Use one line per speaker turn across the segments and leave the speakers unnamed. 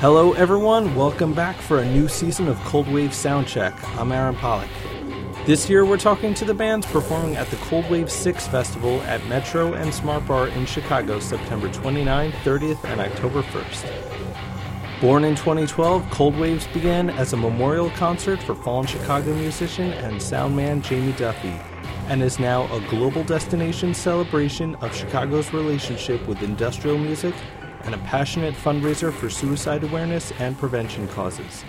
Hello, everyone. Welcome back for a new season of Cold Wave Soundcheck. I'm Aaron Pollock. This year, we're talking to the bands performing at the Cold Wave 6 Festival at Metro and Smart Bar in Chicago September 29th, 30th, and October 1st. Born in 2012, Cold Waves began as a memorial concert for fallen Chicago musician and soundman Jamie Duffy, and is now a global destination celebration of Chicago's relationship with industrial music and a passionate fundraiser for suicide awareness and prevention causes.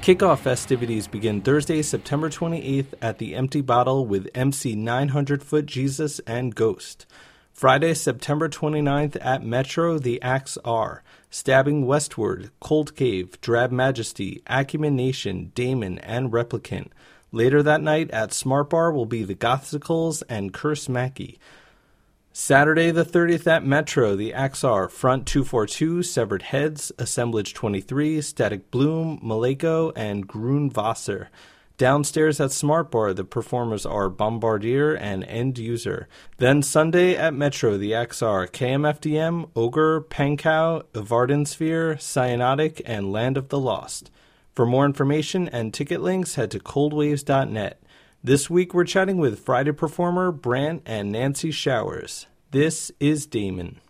Kickoff festivities begin Thursday, September 28th at the Empty Bottle with MC 900 Foot Jesus and Ghost. Friday, September 29th at Metro, the Acts are Stabbing Westward, Cold Cave, Drab Majesty, Acumen Nation, Damon, and Replicant. Later that night at Smart Bar will be the Gothicals and Curse Mackey. Saturday the 30th at Metro, the Axar, Front 242, Severed Heads, Assemblage 23, Statiqbloom, Maleko, and Grunwasser. Downstairs at Smart Bar, the performers are Bombardier and End User. Then Sunday at Metro, the acts are KMFDM, Ogre, Pankow, Vardensphere, Cyanotic, and Land of the Lost. For more information and ticket links, head to coldwaves.net. This week we're chatting with Friday performer Brant and Nancy Showers. This is Damon.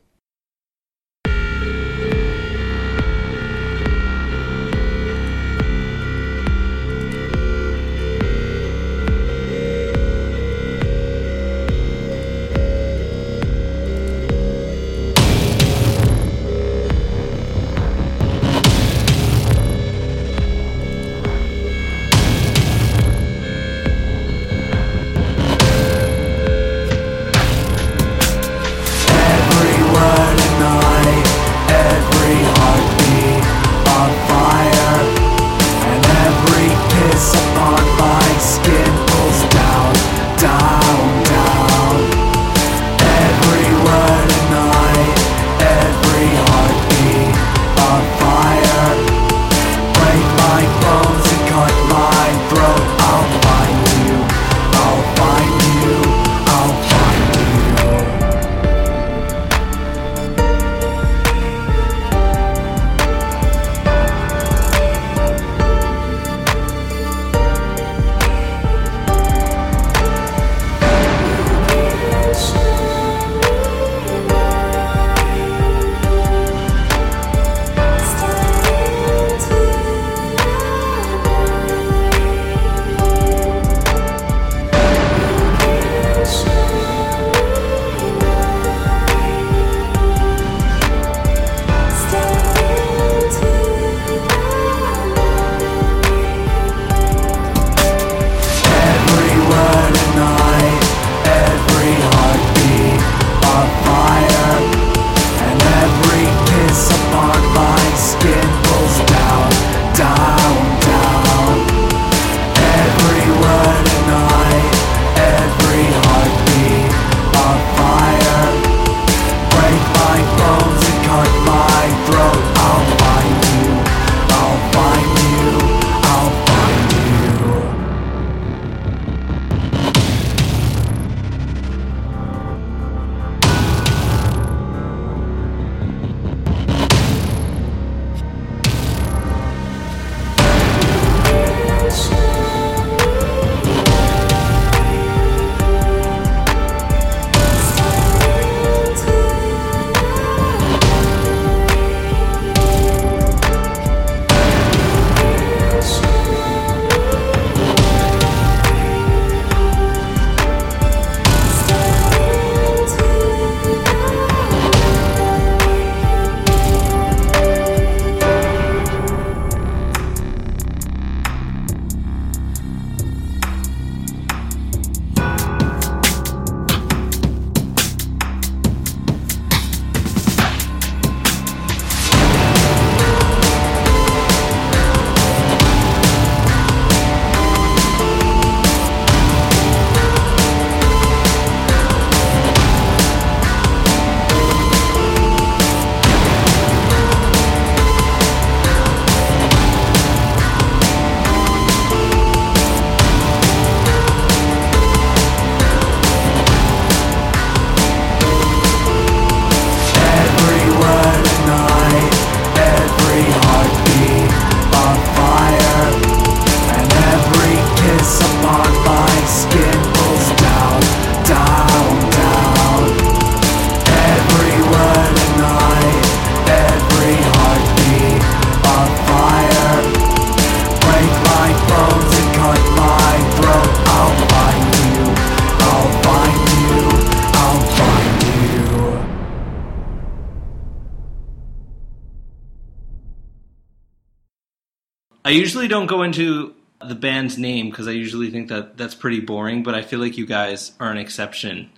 Usually don't go into the band's name because I usually think that that's pretty boring, but I feel like you guys are an exception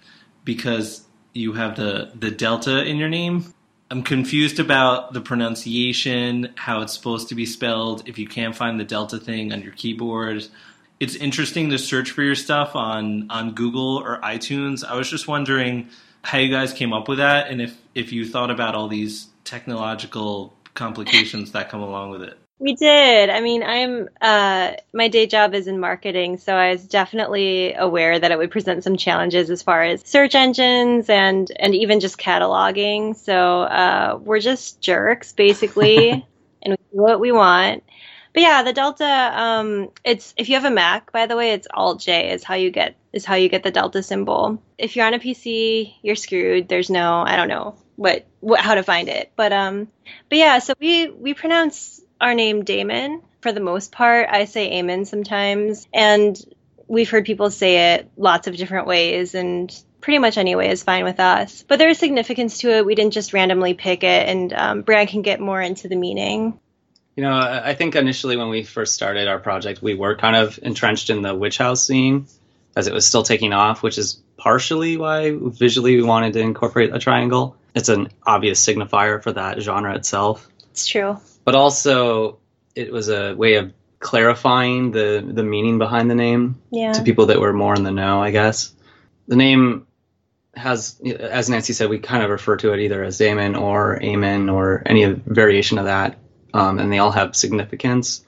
because you have the the delta in your name. I'm confused about the pronunciation, how it's supposed to be spelled. If you can't find the delta thing on your keyboard, it's interesting to search for your stuff on on Google or iTunes. I was just wondering how you guys came up with that, and if if you thought about all these technological complications that come along with it.
We did. I mean, I'm uh, my day job is in marketing, so I was definitely aware that it would present some challenges as far as search engines and and even just cataloging. So uh, we're just jerks, basically, and we do what we want. But yeah, the Delta. Um, it's if you have a Mac, by the way, it's Alt J is how you get is how you get the Delta symbol. If you're on a PC, you're screwed. There's no I don't know what, what how to find it, but um, but yeah. So we we pronounce our name Damon for the most part. I say Amen sometimes, and we've heard people say it lots of different ways, and pretty much any way is fine with us. But there is significance to it. We didn't just randomly pick it, and um, Brad can get more into the meaning.
You know, I think initially when we first started our project, we were kind of entrenched in the witch house scene as it was still taking off, which is partially why visually we wanted to incorporate a triangle. It's an obvious signifier for that genre itself.
It's true
but also it was a way of clarifying the the meaning behind the name
yeah.
to people that were more in the know, I guess. The name has, as Nancy said, we kind of refer to it either as Damon or Amen or any variation of that, um, and they all have significance.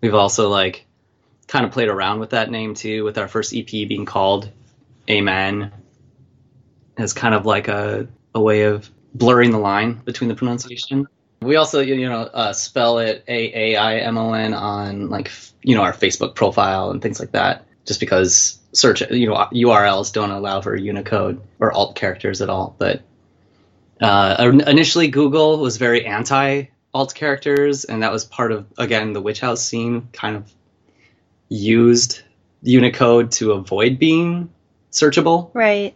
We've also like kind of played around with that name too, with our first EP being called Amen, as kind of like a a way of blurring the line between the pronunciation. We also, you know, uh, spell it A A I M O N on like you know our Facebook profile and things like that, just because search you know URLs don't allow for Unicode or alt characters at all. But uh, initially, Google was very anti alt characters, and that was part of again the witch house scene kind of used Unicode to avoid being searchable.
Right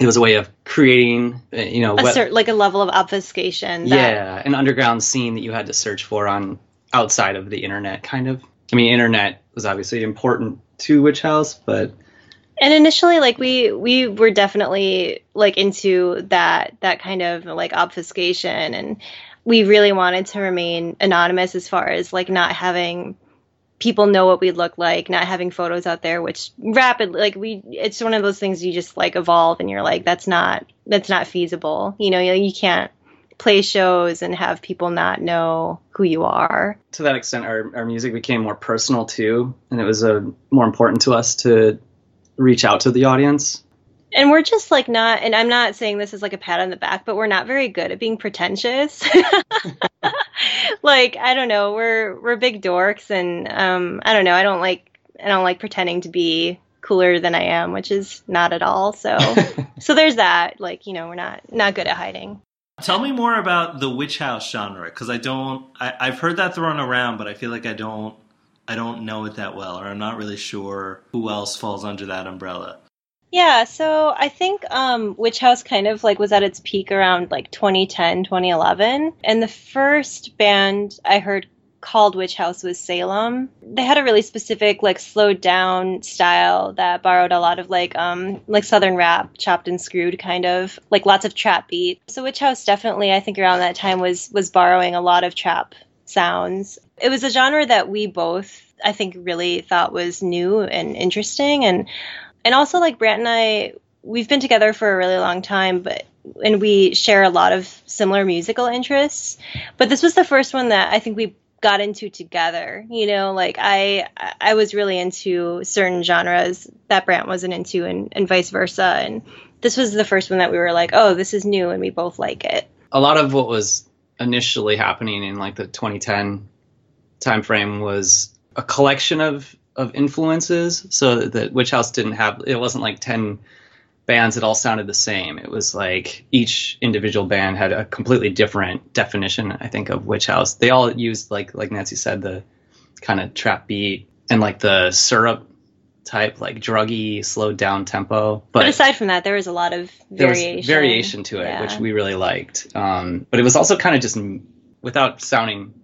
it was a way of creating, uh, you know,
a certain, like a level of obfuscation.
That... Yeah, an underground scene that you had to search for on outside of the internet, kind of. I mean, internet was obviously important to Witch House, but
and initially like we we were definitely like into that that kind of like obfuscation and we really wanted to remain anonymous as far as like not having people know what we look like, not having photos out there, which rapidly, like we, it's one of those things you just like evolve and you're like, that's not, that's not feasible. You know, you, you can't play shows and have people not know who you are.
To that extent, our, our music became more personal too. And it was a, uh, more important to us to reach out to the audience
and we're just like not and i'm not saying this is like a pat on the back but we're not very good at being pretentious like i don't know we're we're big dorks and um i don't know i don't like i don't like pretending to be cooler than i am which is not at all so. So there's that like you know we're not not good at hiding.
Tell me more about the witch house genre because i don't I, i've heard that thrown around but i feel like i don't i don't know it that well or i'm not really sure who else falls under that umbrella
yeah, so I think um, Witch House kind of like was at its peak around like 2010, 2011. And the first band I heard called Witch House was Salem. They had a really specific like slowed down style that borrowed a lot of like um like southern rap, chopped and screwed kind of, like lots of trap beat. So Witch House definitely I think around that time was was borrowing a lot of trap sounds. It was a genre that we both I think really thought was new and interesting and and also like Brant and I, we've been together for a really long time, but and we share a lot of similar musical interests. But this was the first one that I think we got into together. You know, like I I was really into certain genres that Brant wasn't into, and and vice versa. And this was the first one that we were like, oh, this is new, and we both like it.
A lot of what was initially happening in like the 2010 timeframe was a collection of of influences. So that Witch House didn't have it wasn't like ten bands that all sounded the same. It was like each individual band had a completely different definition. I think of Witch House. They all used like like Nancy said the kind of trap beat and like the syrup type like druggy slowed down tempo
but, but, aside from that there was a lot of variation
variation to it yeah. which we really liked um, but it was also kind of just without sounding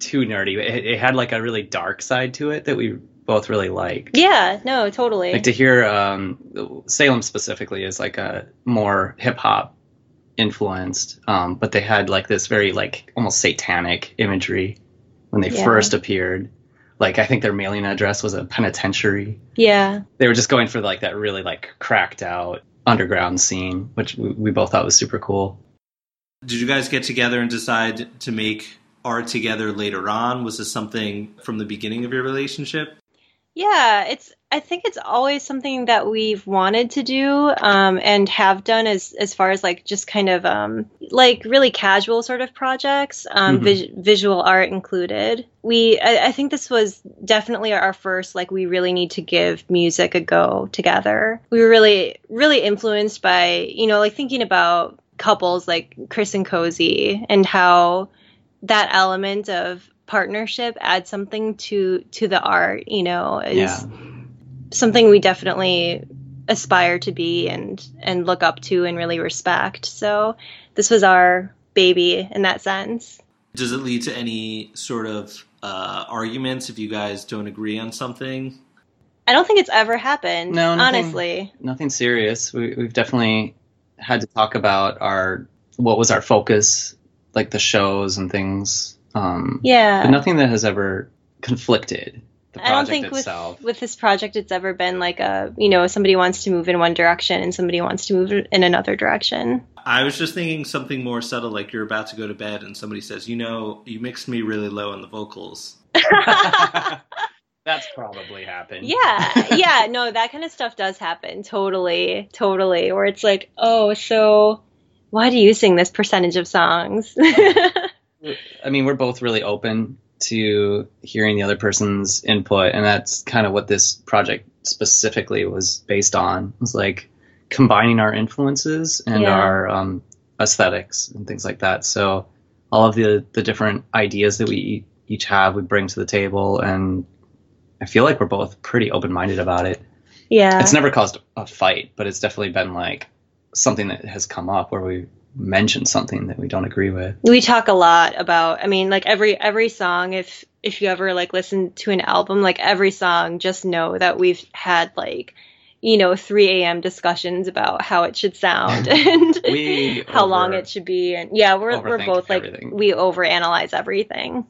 too nerdy. It, it had like a really dark side to it that we both really liked.
Yeah, no, totally.
Like to hear um, Salem specifically is like a more hip hop influenced, um, but they had like this very like almost satanic imagery when they
Yeah.
first appeared. Like I think their mailing address was a penitentiary.
yeah.
They were just going for like that really like cracked out underground scene, which we, we both thought was super cool.
Did you guys get together and decide to make art together later on? Was this something from the beginning of your relationship?
Yeah, it's I think it's always something that we've wanted to do um, and have done as as far as like just kind of um, like really casual sort of projects, um,
Mhm.
vis- visual art included. We I, I think this was definitely our first like we really need to give music a go together. We were really really influenced by you know like thinking about couples like Chris and Cosey and how that element of partnership adds something to to the art you know is
Yeah.
something we definitely aspire to be and and look up to and really respect so this was our baby in that sense
Does it lead to any sort of uh, arguments if you guys don't agree on something?
i don't think it's ever happened
No, nothing-
honestly
Nothing serious. We, we've definitely had to talk about our what was our focus, like the shows and things. Um,
yeah
but nothing that has ever conflicted the
I don't
project
think with, with this project it's ever been like a you know somebody wants to move in one direction and somebody wants to move in another direction.
I was just thinking something more subtle, like you're about to go to bed and somebody says, "You know, you mixed me really low on the vocals."
That's probably happened.
yeah, yeah, no, that kind of stuff does happen. Totally, totally. Where it's like, oh, so why do you sing this percentage of songs?
I mean, we're both really open to hearing the other person's input, and that's kind of what this project specifically was based on. It was like combining our influences and
Yeah.
our um, aesthetics and things like that. So all of the the different ideas that we each have, we bring to the table, and I feel like we're both pretty open minded about it.
yeah,
It's never caused a fight, but it's definitely been like something that has come up where we mention something that we don't agree with.
we talk a lot about. I mean, like every every song. If if you ever like listen to an album, like every song, just know that we've had like. You know, 3 a.m. discussions about how it should sound and how long it should be, and yeah, we're we're both like
everything.
we overanalyze everything.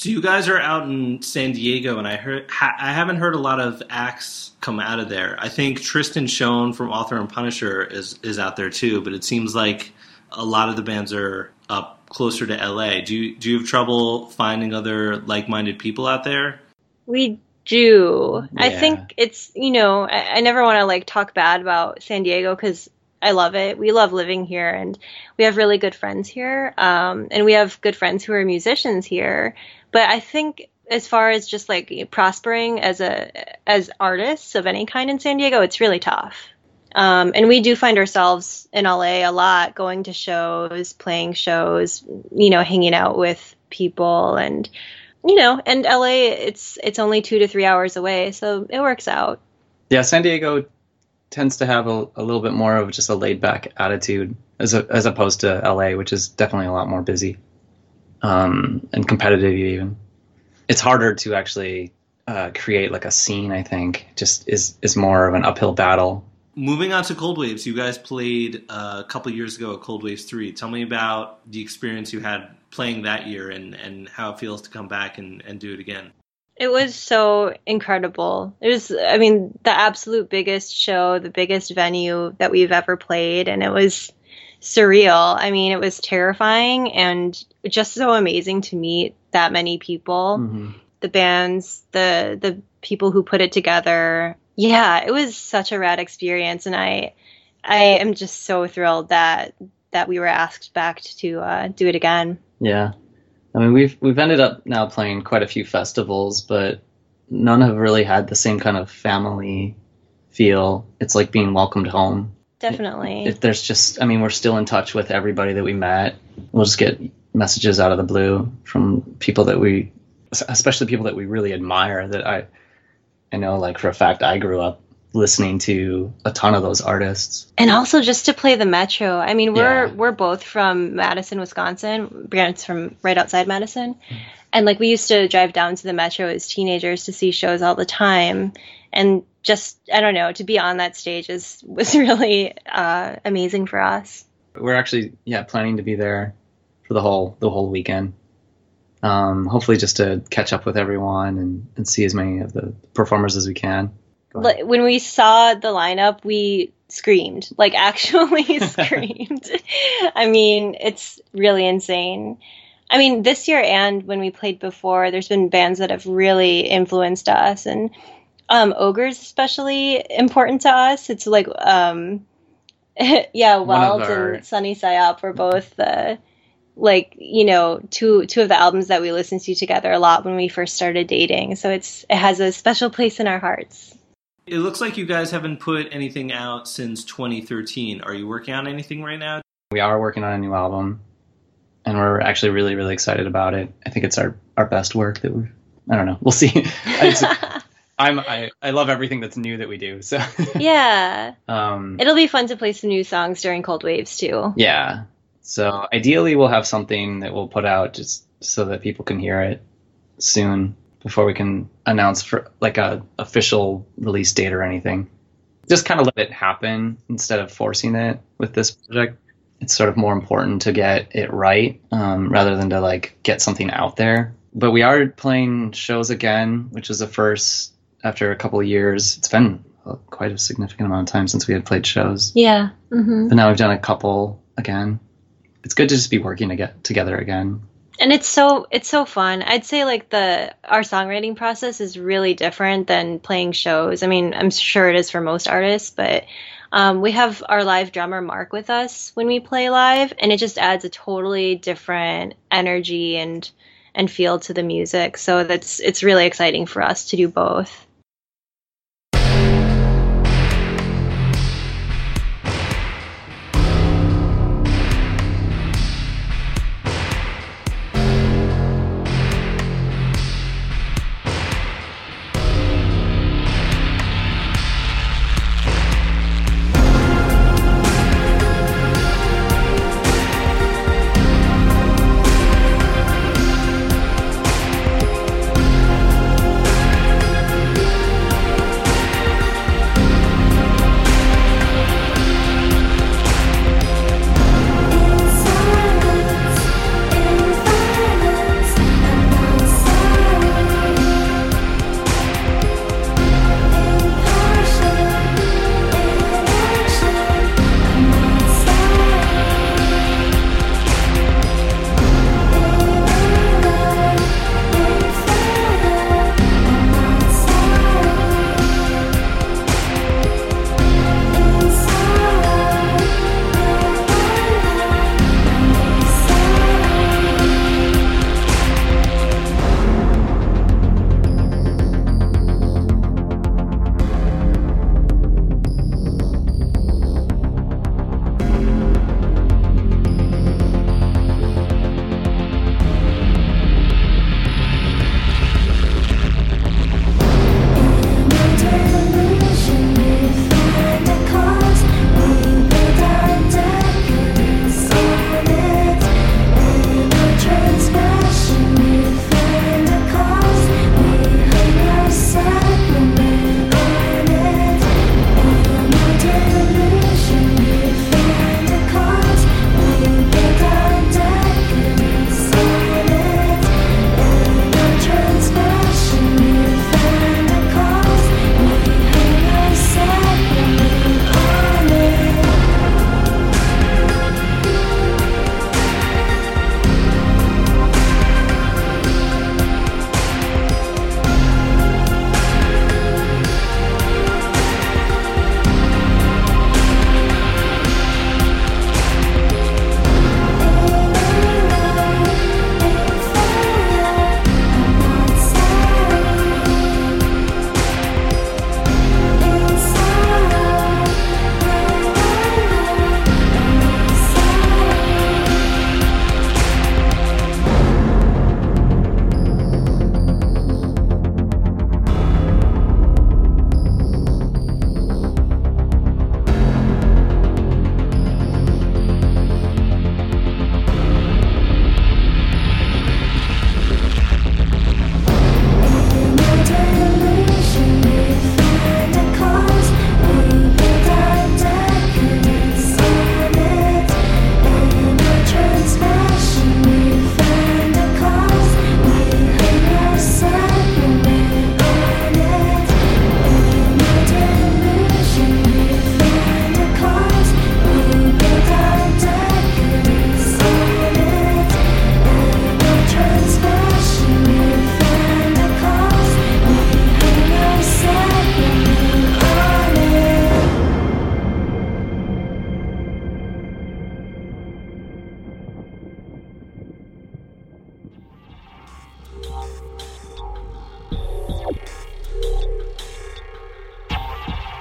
So you guys are out in San Diego, and I heard ha- I haven't heard a lot of acts come out of there. I think Tristan Shone from Author and Punisher is is out there too, but it seems like a lot of the bands are up closer to LA. Do you do you have trouble finding other like minded people out there?
We do. I think it's you know I, I never want to like talk bad about San Diego because I love it. We love living here, and we have really good friends here, um, and we have good friends who are musicians here. But I think as far as just like prospering as a as artists of any kind in San Diego, it's really tough. Um, and we do find ourselves in LA a lot, going to shows, playing shows, you know, hanging out with people, and you know, and LA, it's it's only two to three hours away, so it works out.
Yeah, San Diego tends to have a, a little bit more of just a laid back attitude as a, as opposed to LA, which is definitely a lot more busy um, and competitive even. It's harder to actually uh, create like a scene. I think just is is more of an uphill battle.
Moving on to Cold Waves, you guys played uh, a couple years ago at Cold Waves Three. Tell me about the experience you had playing that year and, and how it feels to come back and, and do it again.
It was so incredible. It was, I mean, the absolute biggest show, the biggest venue that we've ever played, and it was surreal. I mean, it was terrifying and just so amazing to meet that many people.
Mhm.
the bands, the the people who put it together. Yeah, it was such a rad experience, and I I am just so thrilled that that we were asked back to uh, do it again.
Yeah, I mean we've we've ended up now playing quite a few festivals, but none have really had the same kind of family feel. It's like being welcomed home.
Definitely.
if there's just i mean we're still in touch with everybody that we met we'll just get messages out of the blue from people that we especially people that we really admire that i i know like for a fact i grew up listening to a ton of those artists
and also just to play the metro. I mean, we're
Yeah.
we're both from Madison, Wisconsin. Brandon's from right outside Madison. And like we used to drive down to the metro as teenagers to see shows all the time. And just I don't know, to be on that stage is was really uh, amazing for us.
we're actually yeah planning to be there for the whole the whole weekend um hopefully just to catch up with everyone and, and see as many of the performers as we can
When we saw the lineup, we screamed, like actually screamed. I mean, it's really insane. I mean, this year and when we played before, there's been bands that have really influenced us, and um, Ogres especially important to us. It's like, um, yeah, Wild
our-
and Sunny Psyop were both the like you know two two of the albums that we listened to together a lot when we first started dating. So it's it has a special place in our hearts.
It looks like you guys haven't put anything out since 2013. Are you working on anything right now?
we are working on a new album and we're actually really really excited about it i think it's our our best work that we're i don't know we'll see It's- i'm I, I love everything that's new that we do so
yeah.
um
It'll be fun to play some new songs during Cold Waves too.
yeah so ideally we'll have something that we'll put out just so that people can hear it soon before we can announce for like a official release date or anything. Just kind of let it happen instead of forcing it with this project. It's sort of more important to get it right um, rather than to like get something out there. But we are playing shows again which is the first after a couple of years. It's been quite a significant amount of time since we had played shows.
Yeah. hmm
but now we've done a couple again. It's good to just be working to get together again
And it's so it's so fun. I'd say like the our songwriting process is really different than playing shows. I mean, I'm sure it is for most artists, but um, we have our live drummer Mark with us when we play live, and it just adds a totally different energy and and feel to the music. So that's it's really exciting for us to do both.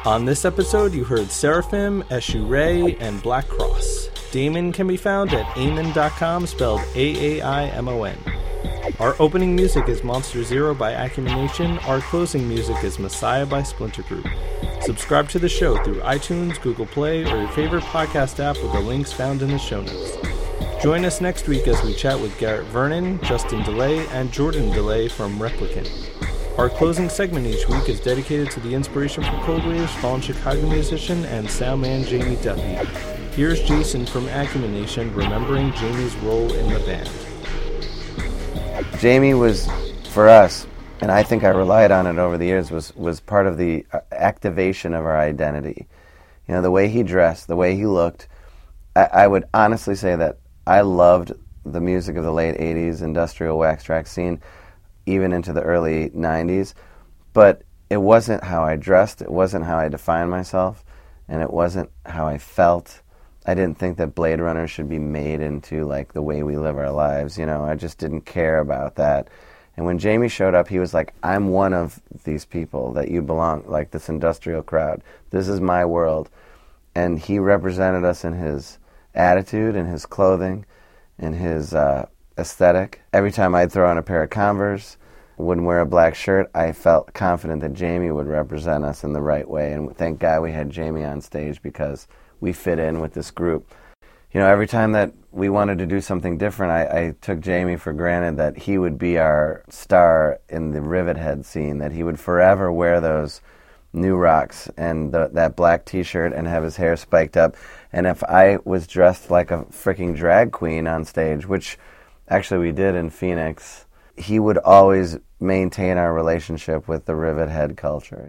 On this episode, you heard Seraphim, Eshu Ray, and Black Cross. Damon can be found at aaimon.com, spelled A A I M O N. Our opening music is Monster Zero by Acumen Nation. Our closing music is Messiah by Splinter Group. Subscribe to the show through iTunes, Google Play, or your favorite podcast app with the links found in the show notes. Join us next week as we chat with Garrett Vernon, Justin DeLay, and Jordan DeLay from Replicant. Our closing segment each week is dedicated to the inspiration for Cold Waves, fallen Chicago musician and soundman Jamie Duffy. Here's Jason from Acumen Nation remembering Jamie's role in the band.
Jamie was, for us, and I think I relied on it over the years, was, was part of the uh, activation of our identity. You know, the way he dressed, the way he looked. I, I would honestly say that I loved the music of the late 80s industrial Wax Trax scene, even into the early 90s. But it wasn't how I dressed, it wasn't how I defined myself, and it wasn't how I felt. I didn't think that Blade Runner should be made into like the way we live our lives. You know, I just didn't care about that. And when Jamie showed up, he was like, "I'm one of these people that you belong, like this industrial crowd. This is my world." And he represented us in his attitude, in his clothing, in his uh, aesthetic. Every time I'd throw on a pair of Converse, wouldn't wear a black shirt, I felt confident that Jamie would represent us in the right way. And thank God we had Jamie on stage because we fit in with this group. You know, every time that we wanted to do something different, I, I, took Jamie for granted that he would be our star in the Rivet Head scene, that he would forever wear those new rocks and the, that black t shirt and have his hair spiked up. And if I was dressed like a freaking drag queen on stage, which actually we did in Phoenix, he would always maintain our relationship with the Rivet Head culture.